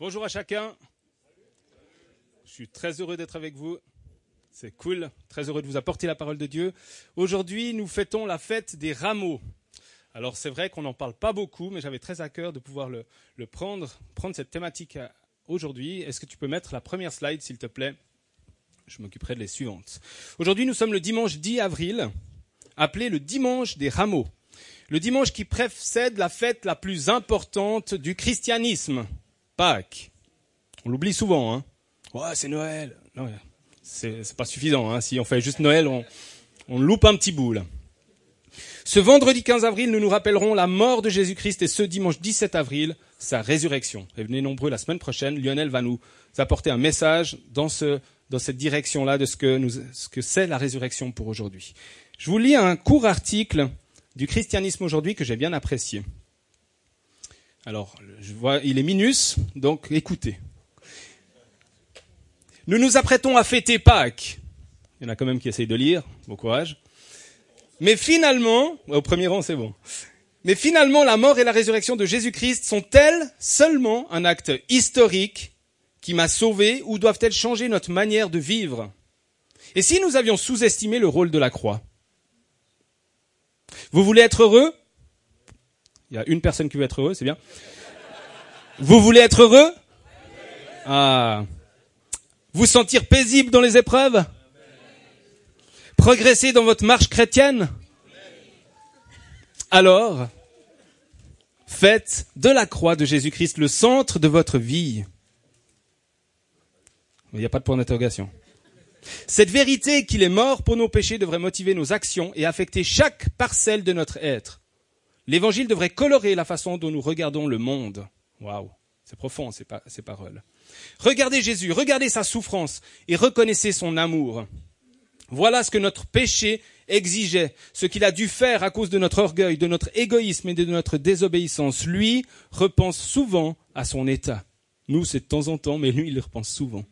Bonjour à chacun. Je suis très heureux d'être avec vous. C'est cool. Très heureux de vous apporter la parole de Dieu. Aujourd'hui, nous fêtons la fête des rameaux. Alors c'est vrai qu'on n'en parle pas beaucoup, mais j'avais très à cœur de pouvoir le, prendre, prendre cette thématique aujourd'hui. Est-ce que tu peux mettre la première slide, s'il te plaît? Je m'occuperai de les suivantes. Aujourd'hui, nous sommes le dimanche 10 avril, appelé le dimanche des rameaux. Le dimanche qui précède la fête la plus importante du christianisme, Pâques. On l'oublie souvent, hein. Ouais, c'est Noël. Non, c'est pas suffisant. Hein. Si on fait juste Noël, on, on loupe un petit bout là. Ce vendredi 15 avril, nous nous rappellerons la mort de Jésus-Christ et ce dimanche 17 avril, sa résurrection. Et venez nombreux la semaine prochaine. Lionel va nous apporter un message dans, ce, dans cette direction-là de ce que, nous, ce que c'est la résurrection pour aujourd'hui. Je vous lis un court article du christianisme aujourd'hui que j'ai bien apprécié. Alors, je vois, il est minus, donc écoutez. Nous nous apprêtons à fêter Pâques. Il y en a quand même qui essayent de lire. Bon courage. Mais finalement, au premier rang, c'est bon. Mais finalement, la mort et la résurrection de Jésus-Christ sont-elles seulement un acte historique qui m'a sauvé ou doivent-elles changer notre manière de vivre? Et si nous avions sous-estimé le rôle de la croix? Vous voulez être heureux? Il y a une personne qui veut être heureux, c'est bien. Vous voulez être heureux? Ah. Vous sentir paisible dans les épreuves? Progresser dans votre marche chrétienne? Alors, faites de la croix de Jésus-Christ le centre de votre vie. Il n'y a pas de point d'interrogation. Cette vérité qu'il est mort pour nos péchés devrait motiver nos actions et affecter chaque parcelle de notre être. L'évangile devrait colorer la façon dont nous regardons le monde. Waouh, c'est profond ces, paroles. Regardez Jésus, regardez sa souffrance et reconnaissez son amour. Voilà ce que notre péché exigeait, ce qu'il a dû faire à cause de notre orgueil, de notre égoïsme et de notre désobéissance. Lui repense souvent à son état. Nous, c'est de temps en temps, mais lui, il repense souvent.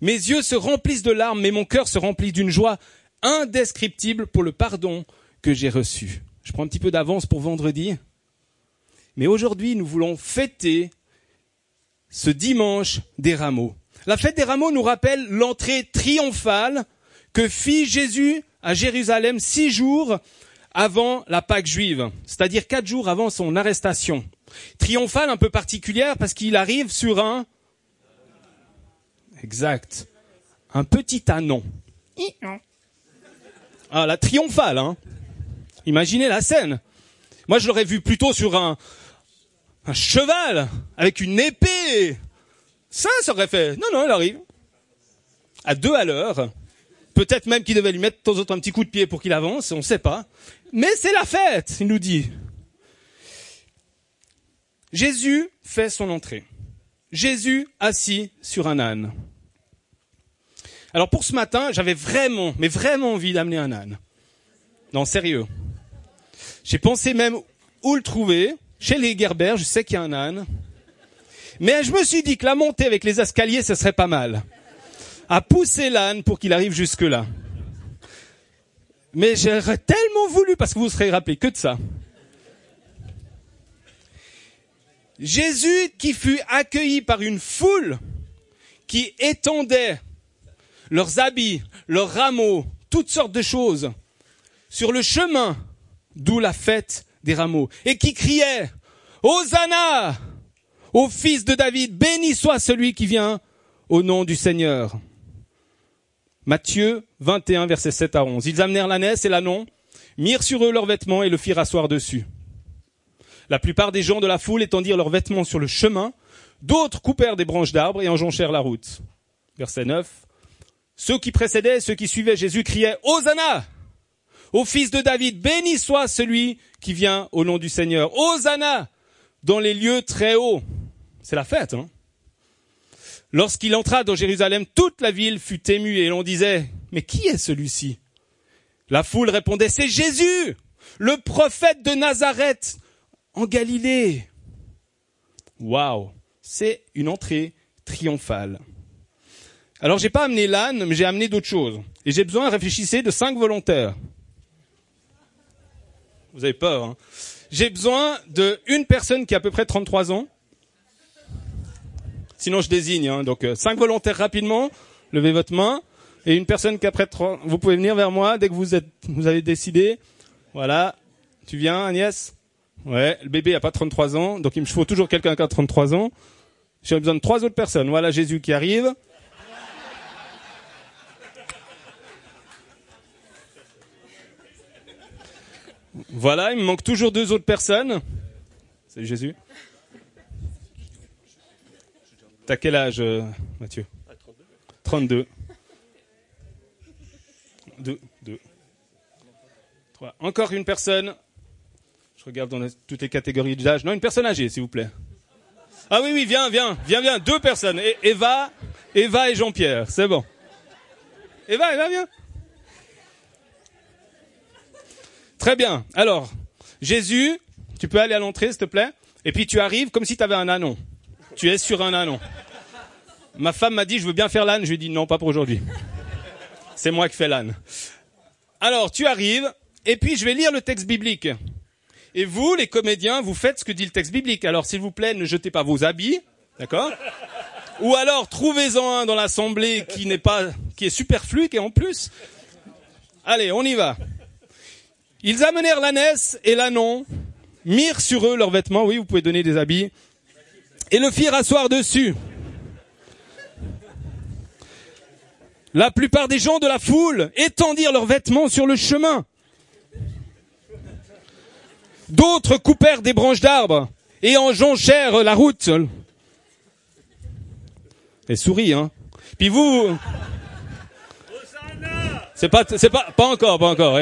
Mes yeux se remplissent de larmes, mais mon cœur se remplit d'une joie indescriptible pour le pardon que j'ai reçu. Je prends un petit peu d'avance pour vendredi. Mais aujourd'hui, nous voulons fêter ce dimanche des rameaux. La fête des rameaux nous rappelle l'entrée triomphale que fit Jésus à Jérusalem six jours avant la Pâque juive, c'est-à-dire quatre jours avant son arrestation. Triomphale un peu particulière parce qu'il arrive sur un... Exact. Un petit anon. Ah, la triomphale, hein. Imaginez la scène. Moi, je l'aurais vu plutôt sur un, un cheval avec une épée. Ça, ça aurait fait. Non, non, il arrive. À deux à l'heure. Peut-être même qu'il devait lui mettre de temps en temps un petit coup de pied pour qu'il avance, on ne sait pas. Mais c'est la fête, il nous dit. Jésus fait son entrée. Jésus assis sur un âne. Alors pour ce matin, j'avais vraiment, mais vraiment envie d'amener un âne. Non, sérieux. J'ai pensé même où le trouver. Chez les Gerber, je sais qu'il y a un âne. Mais je me suis dit que la montée avec les escaliers, ce serait pas mal. À pousser l'âne pour qu'il arrive jusque-là. Mais j'aurais tellement voulu, parce que vous serez rappelé que de ça. Jésus qui fut accueilli par une foule qui étendait leurs habits, leurs rameaux, toutes sortes de choses sur le chemin d'où la fête des rameaux, et qui criait, Hosanna au fils de David, béni soit celui qui vient au nom du Seigneur. Matthieu 21, verset 7 à 11. Ils amenèrent l'ânesse et l'anon, mirent sur eux leurs vêtements et le firent asseoir dessus. La plupart des gens de la foule étendirent leurs vêtements sur le chemin, d'autres coupèrent des branches d'arbres et enjonchèrent la route. Verset 9. Ceux qui précédaient, ceux qui suivaient Jésus criaient Hosanna au fils de David, béni soit celui qui vient au nom du Seigneur. Hosanna dans les lieux très hauts. C'est la fête, hein Lorsqu'il entra dans Jérusalem, toute la ville fut émue et l'on disait, mais qui est celui-ci? La foule répondait, c'est Jésus, le prophète de Nazareth, en Galilée. Waouh! C'est une entrée triomphale. Alors j'ai pas amené l'âne, mais j'ai amené d'autres choses. Et j'ai besoin, réfléchissez, de cinq volontaires. Vous avez peur, hein J'ai besoin de une personne qui a à peu près 33 ans. Sinon, je désigne. Hein. Donc, euh, cinq volontaires rapidement. Levez votre main. Et une personne qui après trois, vous pouvez venir vers moi dès que vous êtes, vous avez décidé. Voilà. Tu viens, Agnès? Ouais. Le bébé a pas 33 ans, donc il me faut toujours quelqu'un qui a 33 ans. J'ai besoin de trois autres personnes. Voilà Jésus qui arrive. Voilà, il me manque toujours deux autres personnes. Salut Jésus. T'as quel âge, euh, Mathieu? 32. 2, 2, 3. Encore une personne. Je regarde dans toutes les catégories d'âge. Non, une personne âgée, s'il vous plaît. Ah oui, oui, viens, viens, viens, viens. Deux personnes. Eva, Eva et Jean-Pierre. C'est bon. Eva, Eva, viens. Très bien. Alors, Jésus, tu peux aller à l'entrée, s'il te plaît. Et puis tu arrives comme si tu avais un anon. Tu es sur un anon. Ma femme m'a dit, je veux bien faire l'âne. Je lui ai dit, non, pas pour aujourd'hui. C'est moi qui fais l'âne. Alors, tu arrives, et puis je vais lire le texte biblique. Et vous, les comédiens, vous faites ce que dit le texte biblique. Alors, s'il vous plaît, ne jetez pas vos habits, d'accord? Ou alors, trouvez-en un dans l'assemblée qui n'est pas, qui est superflu, qui est en plus. Allez, on y va. Ils amenèrent l'ânesse et l'anon, mirent sur eux leurs vêtements, oui, vous pouvez donner des habits, et le firent asseoir dessus. La plupart des gens de la foule étendirent leurs vêtements sur le chemin. D'autres coupèrent des branches d'arbres et en jonchèrent la route. Et souris, hein. Puis vous, c'est pas, c'est pas, pas encore, pas encore.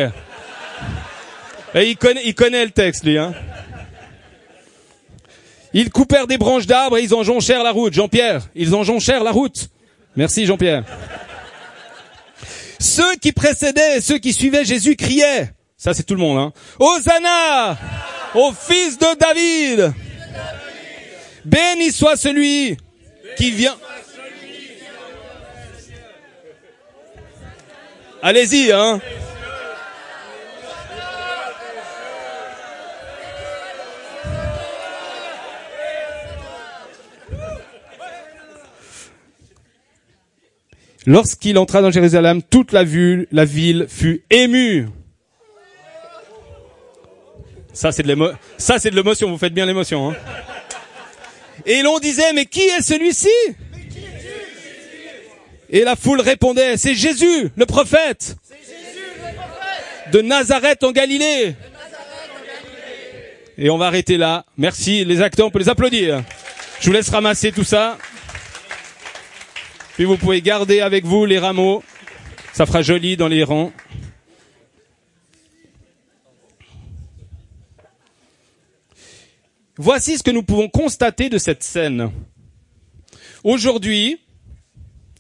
Et il connaît, il connaît le texte, lui, hein. Ils coupèrent des branches d'arbres et ils en jonchèrent la route. Jean-Pierre, ils en jonchèrent la route. Merci, Jean-Pierre. Ceux qui précédaient et ceux qui suivaient Jésus criaient. Ça, c'est tout le monde, hein. Hosanna! Au fils de David! Béni soit celui qui vient. Allez-y, hein. Lorsqu'il entra dans Jérusalem, toute la ville, la ville fut émue. Ça, c'est de l'émotion. Vous faites bien l'émotion, hein. Et l'on disait, mais qui est celui-ci? Et la foule répondait, c'est Jésus, le prophète. De Nazareth en Galilée. Et on va arrêter là. Merci. Les acteurs, on peut les applaudir. Je vous laisse ramasser tout ça. Puis vous pouvez garder avec vous les rameaux. Ça fera joli dans les rangs. Voici ce que nous pouvons constater de cette scène. Aujourd'hui,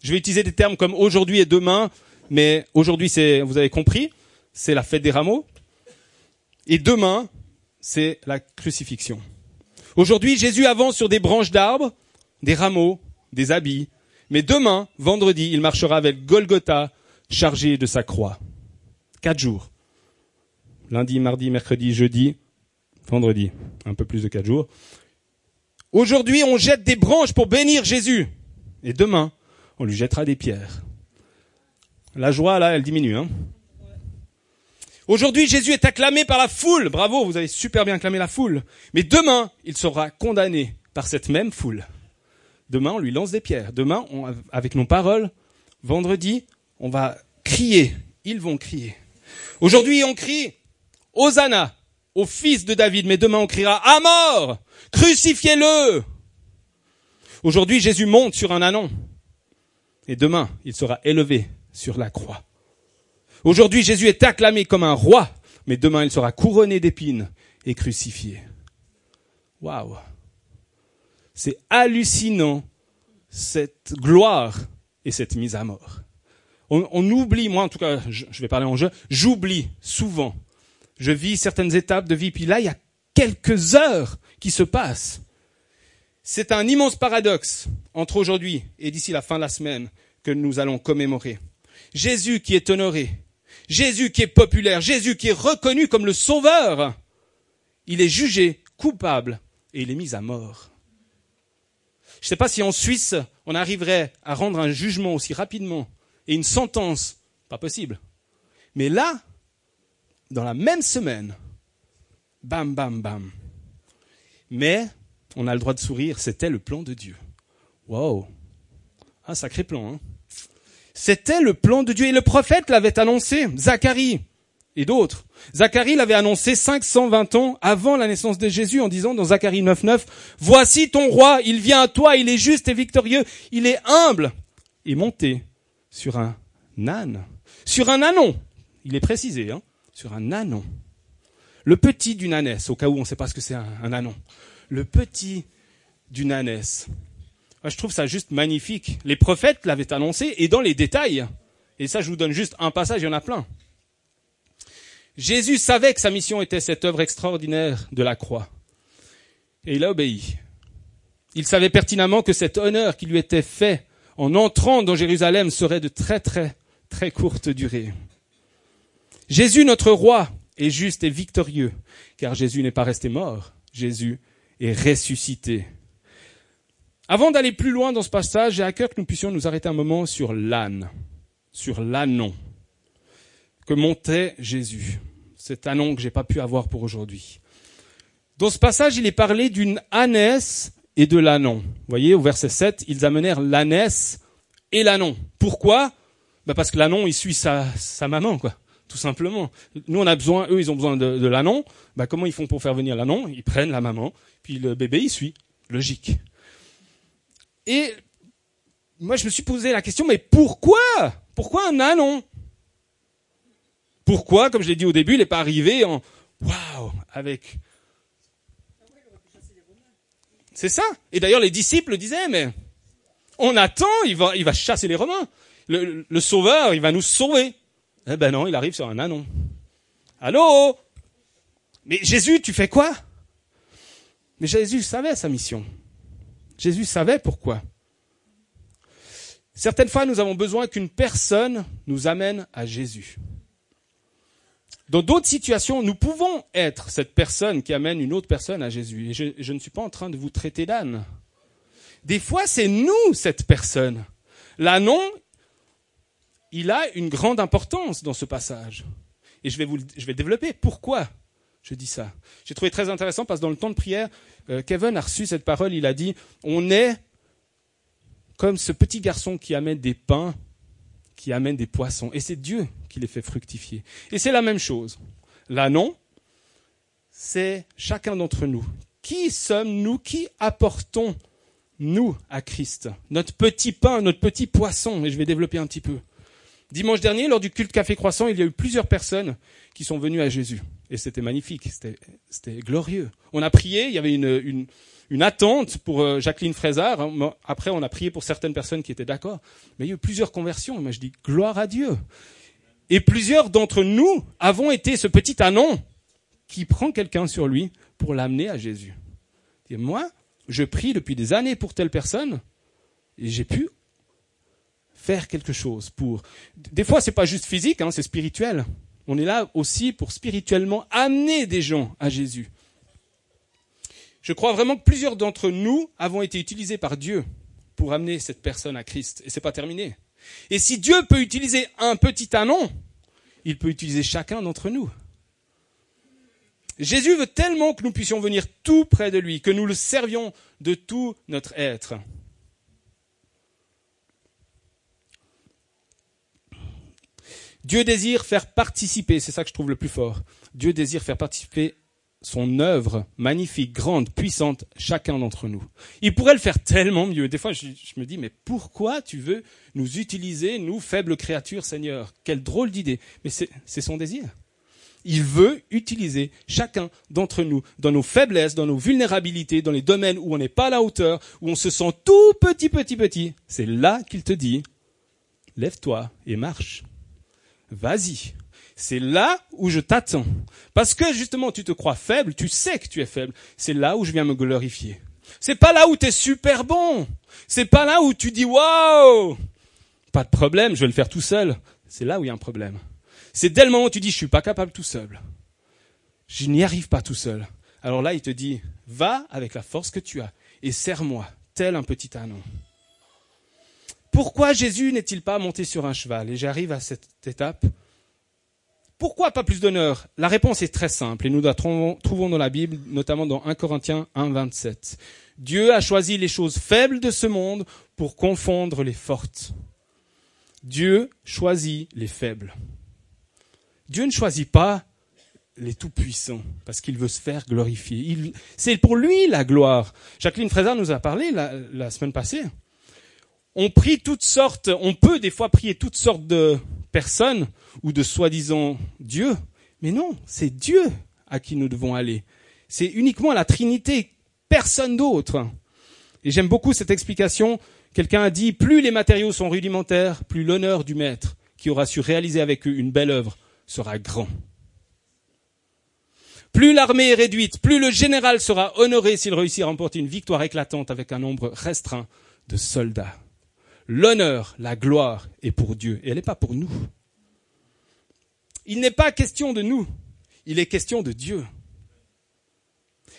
je vais utiliser des termes comme aujourd'hui et demain, mais aujourd'hui c'est, vous avez compris, c'est la fête des rameaux. Et demain, c'est la crucifixion. Aujourd'hui, Jésus avance sur des branches d'arbres, des rameaux, des habits, mais demain, vendredi, il marchera avec Golgotha chargé de sa croix. Quatre jours. Lundi, mardi, mercredi, jeudi, vendredi. Un peu plus de quatre jours. Aujourd'hui, on jette des branches pour bénir Jésus. Et demain, on lui jettera des pierres. La joie, là, elle diminue. Hein Aujourd'hui, Jésus est acclamé par la foule. Bravo, vous avez super bien acclamé la foule. Mais demain, il sera condamné par cette même foule. Demain, on lui lance des pierres. Demain, avec nos paroles, vendredi, on va crier. Ils vont crier. Aujourd'hui, on crie Hosanna au fils de David, mais demain on criera à mort, crucifiez-le. Aujourd'hui, Jésus monte sur un anon, et demain, il sera élevé sur la croix. Aujourd'hui, Jésus est acclamé comme un roi, mais demain, il sera couronné d'épines et crucifié. Waouh! C'est hallucinant cette gloire et cette mise à mort. On, oublie, moi en tout cas, je, vais parler en jeu, j'oublie souvent. Je vis certaines étapes de vie, puis là, il y a quelques heures qui se passent. C'est un immense paradoxe entre aujourd'hui et d'ici la fin de la semaine que nous allons commémorer. Jésus qui est honoré, Jésus qui est populaire, Jésus qui est reconnu comme le sauveur, il est jugé coupable et il est mis à mort. Je ne sais pas si en Suisse, on arriverait à rendre un jugement aussi rapidement et une sentence. Pas possible. Mais là, dans la même semaine, bam, bam, bam. Mais on a le droit de sourire, c'était le plan de Dieu. Wow. Un sacré plan. Hein c'était le plan de Dieu et le prophète l'avait annoncé, Zacharie et d'autres. Zacharie l'avait annoncé 520 ans avant la naissance de Jésus en disant dans Zacharie 9.9, Voici ton roi, il vient à toi, il est juste et victorieux, il est humble et monté sur un âne, sur un anon. Il est précisé, hein, sur un anon. Le petit d'une ânesse, au cas où on ne sait pas ce que c'est un, un. Le petit d'une ânesse. je trouve ça juste magnifique. Les prophètes l'avaient annoncé et dans les détails. Et ça, je vous donne juste un passage, il y en a plein. Jésus savait que sa mission était cette œuvre extraordinaire de la croix. Et il a obéi. Il savait pertinemment que cet honneur qui lui était fait en entrant dans Jérusalem serait de très très très courte durée. Jésus, notre roi, est juste et victorieux, car Jésus n'est pas resté mort, Jésus est ressuscité. Avant d'aller plus loin dans ce passage, j'ai à cœur que nous puissions nous arrêter un moment sur l'âne, sur l'ânon que montait Jésus. Cet anon que j'ai pas pu avoir pour aujourd'hui. Dans ce passage, il est parlé d'une ânesse et de l'anon. Vous voyez, au verset 7, ils amenèrent l'ânesse et l'anon. Pourquoi? Bah Parce que l'anon, il suit sa, sa maman, quoi. Tout simplement. Nous, on a besoin, eux, ils ont besoin de, de l'anon. Bah, comment ils font pour faire venir l'anon? Ils prennent la maman, puis le bébé, il suit. Logique. Et moi, je me suis posé la question, mais pourquoi? Pourquoi un anon? Pourquoi, comme je l'ai dit au début, il n'est pas arrivé en waouh avec. C'est ça. Et d'ailleurs, les disciples disaient, mais on attend, il va, chasser les Romains. Le, le sauveur, il va nous sauver. Eh ben non, il arrive sur un anon. Allô? Mais Jésus, tu fais quoi? Mais Jésus savait sa mission. Jésus savait pourquoi. Certaines fois, nous avons besoin qu'une personne nous amène à Jésus. Dans d'autres situations, nous pouvons être cette personne qui amène une autre personne à Jésus. Et je, ne suis pas en train de vous traiter d'âne. Des fois, c'est nous, cette personne. L'anon, il a une grande importance dans ce passage. Et je vais, vous, je vais développer. Pourquoi je dis ça? J'ai trouvé très intéressant parce que dans le temps de prière, euh, Kevin a reçu cette parole. Il a dit, on est comme ce petit garçon qui amène des pains qui amène des poissons. Et c'est Dieu qui les fait fructifier. Et c'est la même chose. Là, non. C'est chacun d'entre nous. Qui sommes-nous? Qui apportons nous à Christ? Notre petit pain, notre petit poisson. Et je vais développer un petit peu. Dimanche dernier, lors du culte Café Croissant, il y a eu plusieurs personnes qui sont venues à Jésus. Et c'était magnifique, c'était glorieux. On a prié, il y avait une, une, une attente pour euh, Jacqueline Fraisard. Hein. Après, on a prié pour certaines personnes qui étaient d'accord. Mais il y a eu plusieurs conversions. Je dis gloire à Dieu. Et plusieurs d'entre nous avons été ce petit anon qui prend quelqu'un sur lui pour l'amener à Jésus. Moi, je prie depuis des années pour telle personne et j'ai pu faire quelque chose pour. Des fois, c'est pas juste physique, hein, c'est spirituel. On est là aussi pour spirituellement amener des gens à Jésus. Je crois vraiment que plusieurs d'entre nous avons été utilisés par Dieu pour amener cette personne à Christ. Et c'est pas terminé. Et si Dieu peut utiliser un petit anon, il peut utiliser chacun d'entre nous. Jésus veut tellement que nous puissions venir tout près de lui, que nous le servions de tout notre être. Dieu désire faire participer, c'est ça que je trouve le plus fort. Dieu désire faire participer son œuvre magnifique, grande, puissante, chacun d'entre nous. Il pourrait le faire tellement mieux. Des fois, je, me dis, mais pourquoi tu veux nous utiliser, nous, faibles créatures, Seigneur? Quelle drôle d'idée. Mais c'est son désir. Il veut utiliser chacun d'entre nous dans nos faiblesses, dans nos vulnérabilités, dans les domaines où on n'est pas à la hauteur, où on se sent tout petit, petit, petit. C'est là qu'il te dit, lève-toi et marche. Vas-y, c'est là où je t'attends. Parce que justement, tu te crois faible, tu sais que tu es faible. C'est là où je viens me glorifier. C'est pas là où tu es super bon. C'est pas là où tu dis waouh. Pas de problème, je vais le faire tout seul. C'est là où il y a un problème. C'est dès le moment où tu dis je suis pas capable tout seul. Je n'y arrive pas tout seul. Alors là, il te dit va avec la force que tu as et serre-moi tel un petit ânon. Pourquoi Jésus n'est-il pas monté sur un cheval? Et j'arrive à cette étape. Pourquoi pas plus d'honneur? La réponse est très simple et nous la trouvons dans la Bible, notamment dans 1 Corinthiens 1, 27. Dieu a choisi les choses faibles de ce monde pour confondre les fortes. Dieu choisit les faibles. Dieu ne choisit pas les tout-puissants parce qu'il veut se faire glorifier. C'est pour lui la gloire. Jacqueline Fraser nous a parlé la semaine passée on prie toutes sortes, on peut des fois prier toutes sortes de personnes ou de soi-disant Dieu, mais non, c'est Dieu à qui nous devons aller. C'est uniquement la Trinité, personne d'autre. Et j'aime beaucoup cette explication. Quelqu'un a dit, plus les matériaux sont rudimentaires, plus l'honneur du maître, qui aura su réaliser avec eux une belle œuvre, sera grand. Plus l'armée est réduite, plus le général sera honoré s'il réussit à remporter une victoire éclatante avec un nombre restreint de soldats. L'honneur, la gloire est pour Dieu et elle n'est pas pour nous. Il n'est pas question de nous, il est question de Dieu.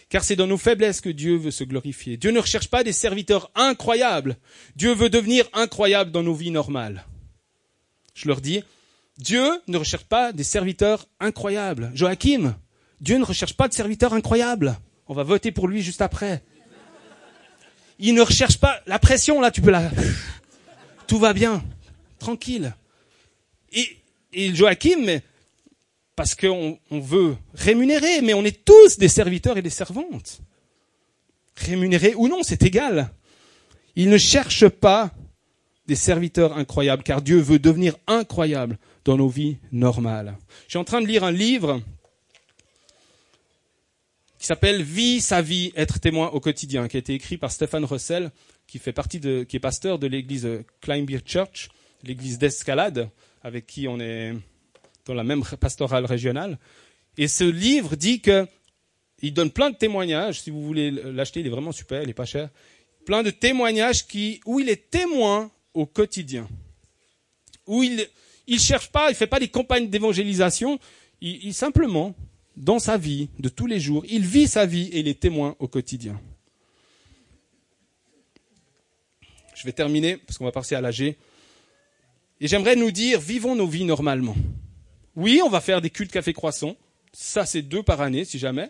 Car c'est dans nos faiblesses que Dieu veut se glorifier. Dieu ne recherche pas des serviteurs incroyables. Dieu veut devenir incroyable dans nos vies normales. Je leur dis, Dieu ne recherche pas des serviteurs incroyables. Joachim, Dieu ne recherche pas de serviteurs incroyables. On va voter pour lui juste après. Il ne recherche pas la pression, là, tu peux la tout va bien, tranquille. Et, et Joachim, parce qu'on on veut rémunérer, mais on est tous des serviteurs et des servantes. Rémunérés ou non, c'est égal. Il ne cherche pas des serviteurs incroyables, car Dieu veut devenir incroyable dans nos vies normales. Je suis en train de lire un livre qui s'appelle Vie sa vie, être témoin au quotidien, qui a été écrit par Stéphane Russell qui fait partie de, qui est pasteur de l'église Kleinbier Church, l'église d'escalade, avec qui on est dans la même pastorale régionale. Et ce livre dit que, il donne plein de témoignages, si vous voulez l'acheter, il est vraiment super, il est pas cher. Plein de témoignages qui, où il est témoin au quotidien. Où il, il cherche pas, il fait pas des campagnes d'évangélisation, il, il simplement, dans sa vie de tous les jours, il vit sa vie et il est témoin au quotidien. Je vais terminer parce qu'on va passer à l'AG. Et j'aimerais nous dire, vivons nos vies normalement. Oui, on va faire des cultes café croissant. Ça, c'est deux par année, si jamais.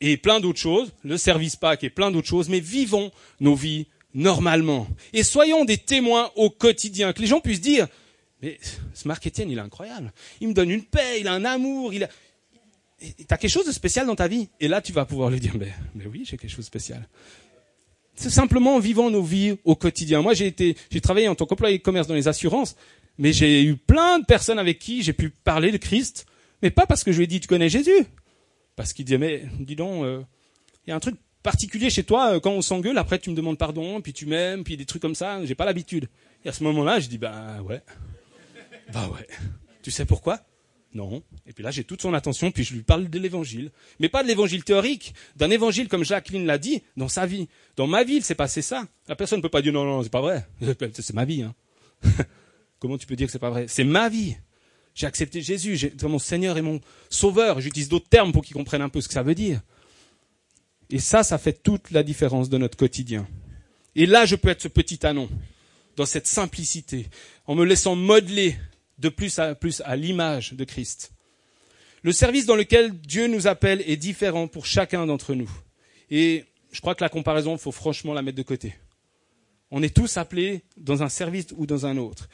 Et plein d'autres choses. Le service pack et plein d'autres choses. Mais vivons nos vies normalement. Et soyons des témoins au quotidien. Que les gens puissent dire, mais ce Marc Etienne, il est incroyable. Il me donne une paix, il a un amour, il a... T'as quelque chose de spécial dans ta vie? Et là, tu vas pouvoir lui dire, mais, mais oui, j'ai quelque chose de spécial. C'est simplement en vivant nos vies au quotidien. Moi, j'ai été, j'ai travaillé en tant qu'employé de commerce dans les assurances, mais j'ai eu plein de personnes avec qui j'ai pu parler de Christ, mais pas parce que je lui ai dit tu connais Jésus, parce qu'il disait mais dis donc, il euh, y a un truc particulier chez toi euh, quand on s'engueule, après tu me demandes pardon, puis tu m'aimes, puis des trucs comme ça, j'ai pas l'habitude. Et à ce moment-là, je dis bah ouais, bah ouais. Tu sais pourquoi? Non. Et puis là, j'ai toute son attention, puis je lui parle de l'évangile. Mais pas de l'évangile théorique, d'un évangile comme Jacqueline l'a dit, dans sa vie. Dans ma vie, il s'est passé ça. La personne ne peut pas dire non, non, c'est pas vrai. C'est ma vie. Hein. Comment tu peux dire que c'est pas vrai? C'est ma vie. J'ai accepté Jésus, mon Seigneur et mon Sauveur. J'utilise d'autres termes pour qu'ils comprennent un peu ce que ça veut dire. Et ça, ça fait toute la différence de notre quotidien. Et là, je peux être ce petit anon, dans cette simplicité, en me laissant modeler de plus à plus à l'image de Christ. Le service dans lequel Dieu nous appelle est différent pour chacun d'entre nous. Et je crois que la comparaison, il faut franchement la mettre de côté. On est tous appelés dans un service ou dans un autre.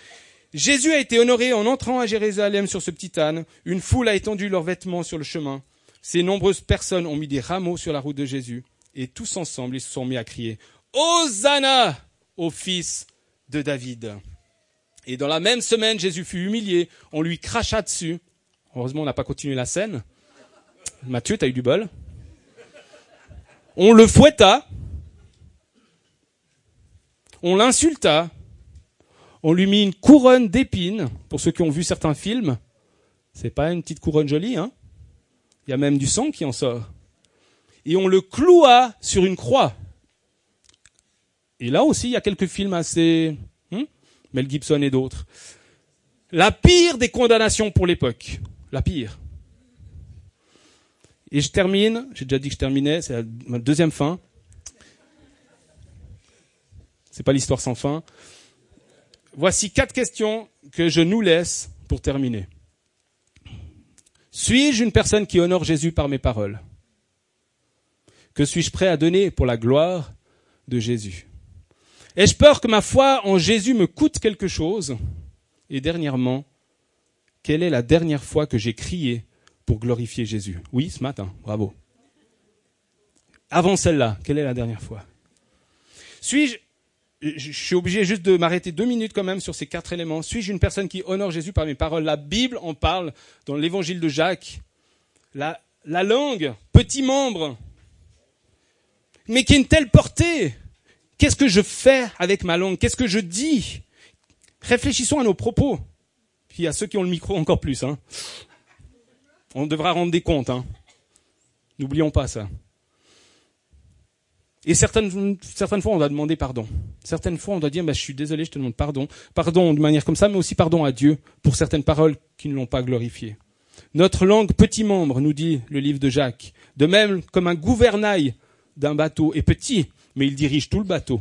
Jésus a été honoré en entrant à Jérusalem sur ce petit âne. Une foule a étendu leurs vêtements sur le chemin. Ces nombreuses personnes ont mis des rameaux sur la route de Jésus. Et tous ensemble, ils se sont mis à crier Hosanna au fils de David. Et dans la même semaine, Jésus fut humilié, on lui cracha dessus. Heureusement, on n'a pas continué la scène. Mathieu, t'as eu du bol. On le fouetta. On l'insulta. On lui mit une couronne d'épines. Pour ceux qui ont vu certains films, c'est pas une petite couronne jolie, hein. Il y a même du sang qui en sort. Et on le cloua sur une croix. Et là aussi, il y a quelques films assez Mel Gibson et d'autres. La pire des condamnations pour l'époque. La pire. Et je termine, j'ai déjà dit que je terminais, c'est ma deuxième fin. C'est pas l'histoire sans fin. Voici quatre questions que je nous laisse pour terminer. Suis-je une personne qui honore Jésus par mes paroles? Que suis-je prêt à donner pour la gloire de Jésus? Ai-je peur que ma foi en Jésus me coûte quelque chose? Et dernièrement, quelle est la dernière fois que j'ai crié pour glorifier Jésus? Oui, ce matin, bravo. Avant celle-là, quelle est la dernière fois? Suis-je je suis obligé juste de m'arrêter deux minutes quand même sur ces quatre éléments. Suis-je une personne qui honore Jésus par mes paroles? La Bible en parle dans l'évangile de Jacques. La, la langue, petit membre, mais qui a une telle portée. Qu'est-ce que je fais avec ma langue? Qu'est-ce que je dis? Réfléchissons à nos propos. Puis à ceux qui ont le micro encore plus. Hein. On devra rendre des comptes. Hein. N'oublions pas ça. Et certaines, certaines fois, on doit demander pardon. Certaines fois, on doit dire, bah, je suis désolé, je te demande pardon. Pardon de manière comme ça, mais aussi pardon à Dieu pour certaines paroles qui ne l'ont pas glorifié. Notre langue, petit membre, nous dit le livre de Jacques. De même, comme un gouvernail d'un bateau est petit, mais il dirige tout le bateau.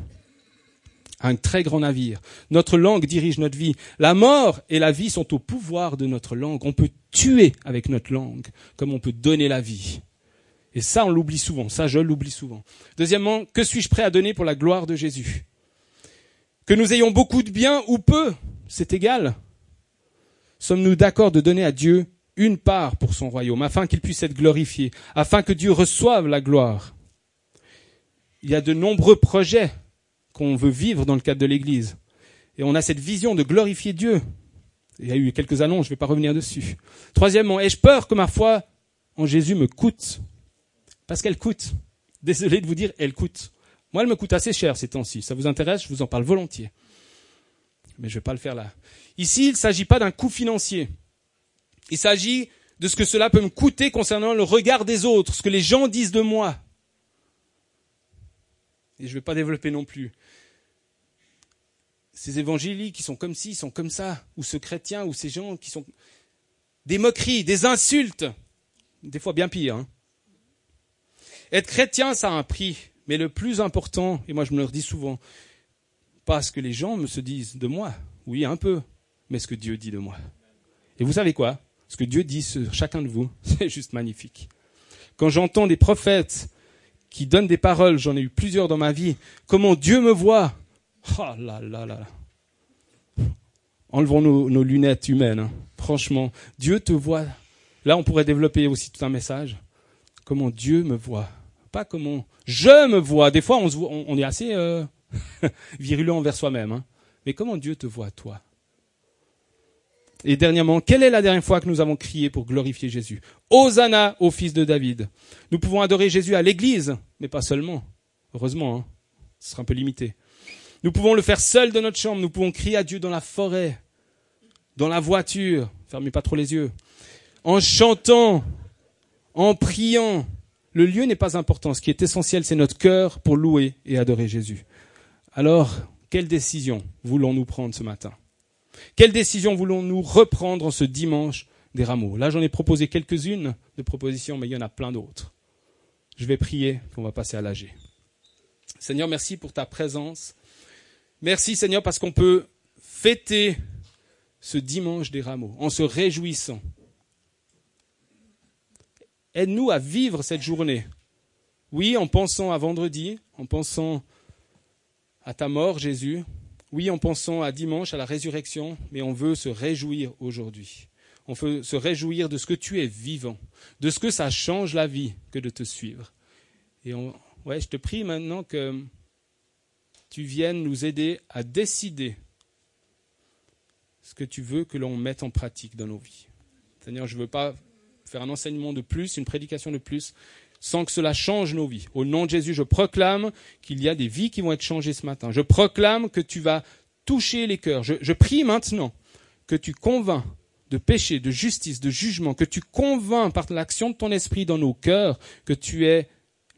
Un très grand navire. Notre langue dirige notre vie. La mort et la vie sont au pouvoir de notre langue. On peut tuer avec notre langue, comme on peut donner la vie. Et ça, on l'oublie souvent. Ça, je l'oublie souvent. Deuxièmement, que suis-je prêt à donner pour la gloire de Jésus? Que nous ayons beaucoup de biens ou peu, c'est égal. Sommes-nous d'accord de donner à Dieu une part pour son royaume, afin qu'il puisse être glorifié, afin que Dieu reçoive la gloire? Il y a de nombreux projets qu'on veut vivre dans le cadre de l'Église. Et on a cette vision de glorifier Dieu. Il y a eu quelques annonces, je ne vais pas revenir dessus. Troisièmement, ai-je peur que ma foi en Jésus me coûte? Parce qu'elle coûte. Désolé de vous dire, elle coûte. Moi, elle me coûte assez cher ces temps-ci. Ça vous intéresse Je vous en parle volontiers. Mais je ne vais pas le faire là. Ici, il ne s'agit pas d'un coût financier. Il s'agit de ce que cela peut me coûter concernant le regard des autres, ce que les gens disent de moi. Et je ne vais pas développer non plus. Ces évangéliques qui sont comme ci, sont comme ça, ou ce chrétien, ou ces gens qui sont des moqueries, des insultes, des fois bien pire. Hein. Être chrétien, ça a un prix. Mais le plus important, et moi je me le dis souvent, pas ce que les gens me se disent de moi, oui un peu, mais ce que Dieu dit de moi. Et vous savez quoi? Ce que Dieu dit sur chacun de vous, c'est juste magnifique. Quand j'entends des prophètes qui donnent des paroles, j'en ai eu plusieurs dans ma vie, comment Dieu me voit, oh là là là Enlevons nos, lunettes humaines. Hein. Franchement, Dieu te voit. Là, on pourrait développer aussi tout un message. Comment Dieu me voit pas comment je me vois. Des fois, on, est assez euh, virulent envers soi-même. Hein. Mais comment Dieu te voit, toi? Et dernièrement, quelle est la dernière fois que nous avons crié pour glorifier Jésus? Hosanna au fils de David. Nous pouvons adorer Jésus à l'église, mais pas seulement. Heureusement, hein. ce sera un peu limité. Nous pouvons le faire seul de notre chambre. Nous pouvons crier à Dieu dans la forêt, dans la voiture. Fermez pas trop les yeux. En chantant, en priant, le lieu n'est pas important. Ce qui est essentiel, c'est notre cœur pour louer et adorer Jésus. Alors, quelle décision voulons-nous prendre ce matin? Quelle décision voulons-nous reprendre en ce dimanche des rameaux? Là, j'en ai proposé quelques-unes de propositions, mais il y en a plein d'autres. Je vais prier, qu'on va passer à l'AG. Seigneur, merci pour ta présence. Merci, Seigneur, parce qu'on peut fêter ce dimanche des rameaux en se réjouissant Aide-nous à vivre cette journée. Oui, en pensant à vendredi, en pensant à ta mort, Jésus. Oui, en pensant à dimanche, à la résurrection, mais on veut se réjouir aujourd'hui. On veut se réjouir de ce que tu es vivant, de ce que ça change la vie que de te suivre. Et ouais, je te prie maintenant que tu viennes nous aider à décider ce que tu veux que l'on mette en pratique dans nos vies. Seigneur, je ne veux pas faire un enseignement de plus, une prédication de plus, sans que cela change nos vies. Au nom de Jésus, je proclame qu'il y a des vies qui vont être changées ce matin. Je proclame que tu vas toucher les cœurs. Je, prie maintenant que tu convains de péché, de justice, de jugement, que tu convains par l'action de ton esprit dans nos cœurs que tu es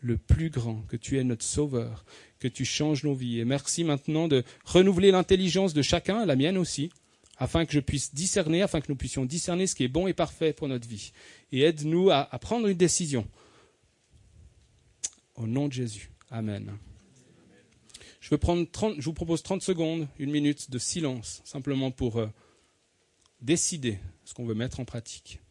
le plus grand, que tu es notre sauveur, que tu changes nos vies. Et merci maintenant de renouveler l'intelligence de chacun, la mienne aussi, afin que je puisse discerner, afin que nous puissions discerner ce qui est bon et parfait pour notre vie. Et aide-nous à, prendre une décision. Au nom de Jésus. Amen. Je vous propose 30 secondes, une minute de silence, simplement pour euh, décider ce qu'on veut mettre en pratique.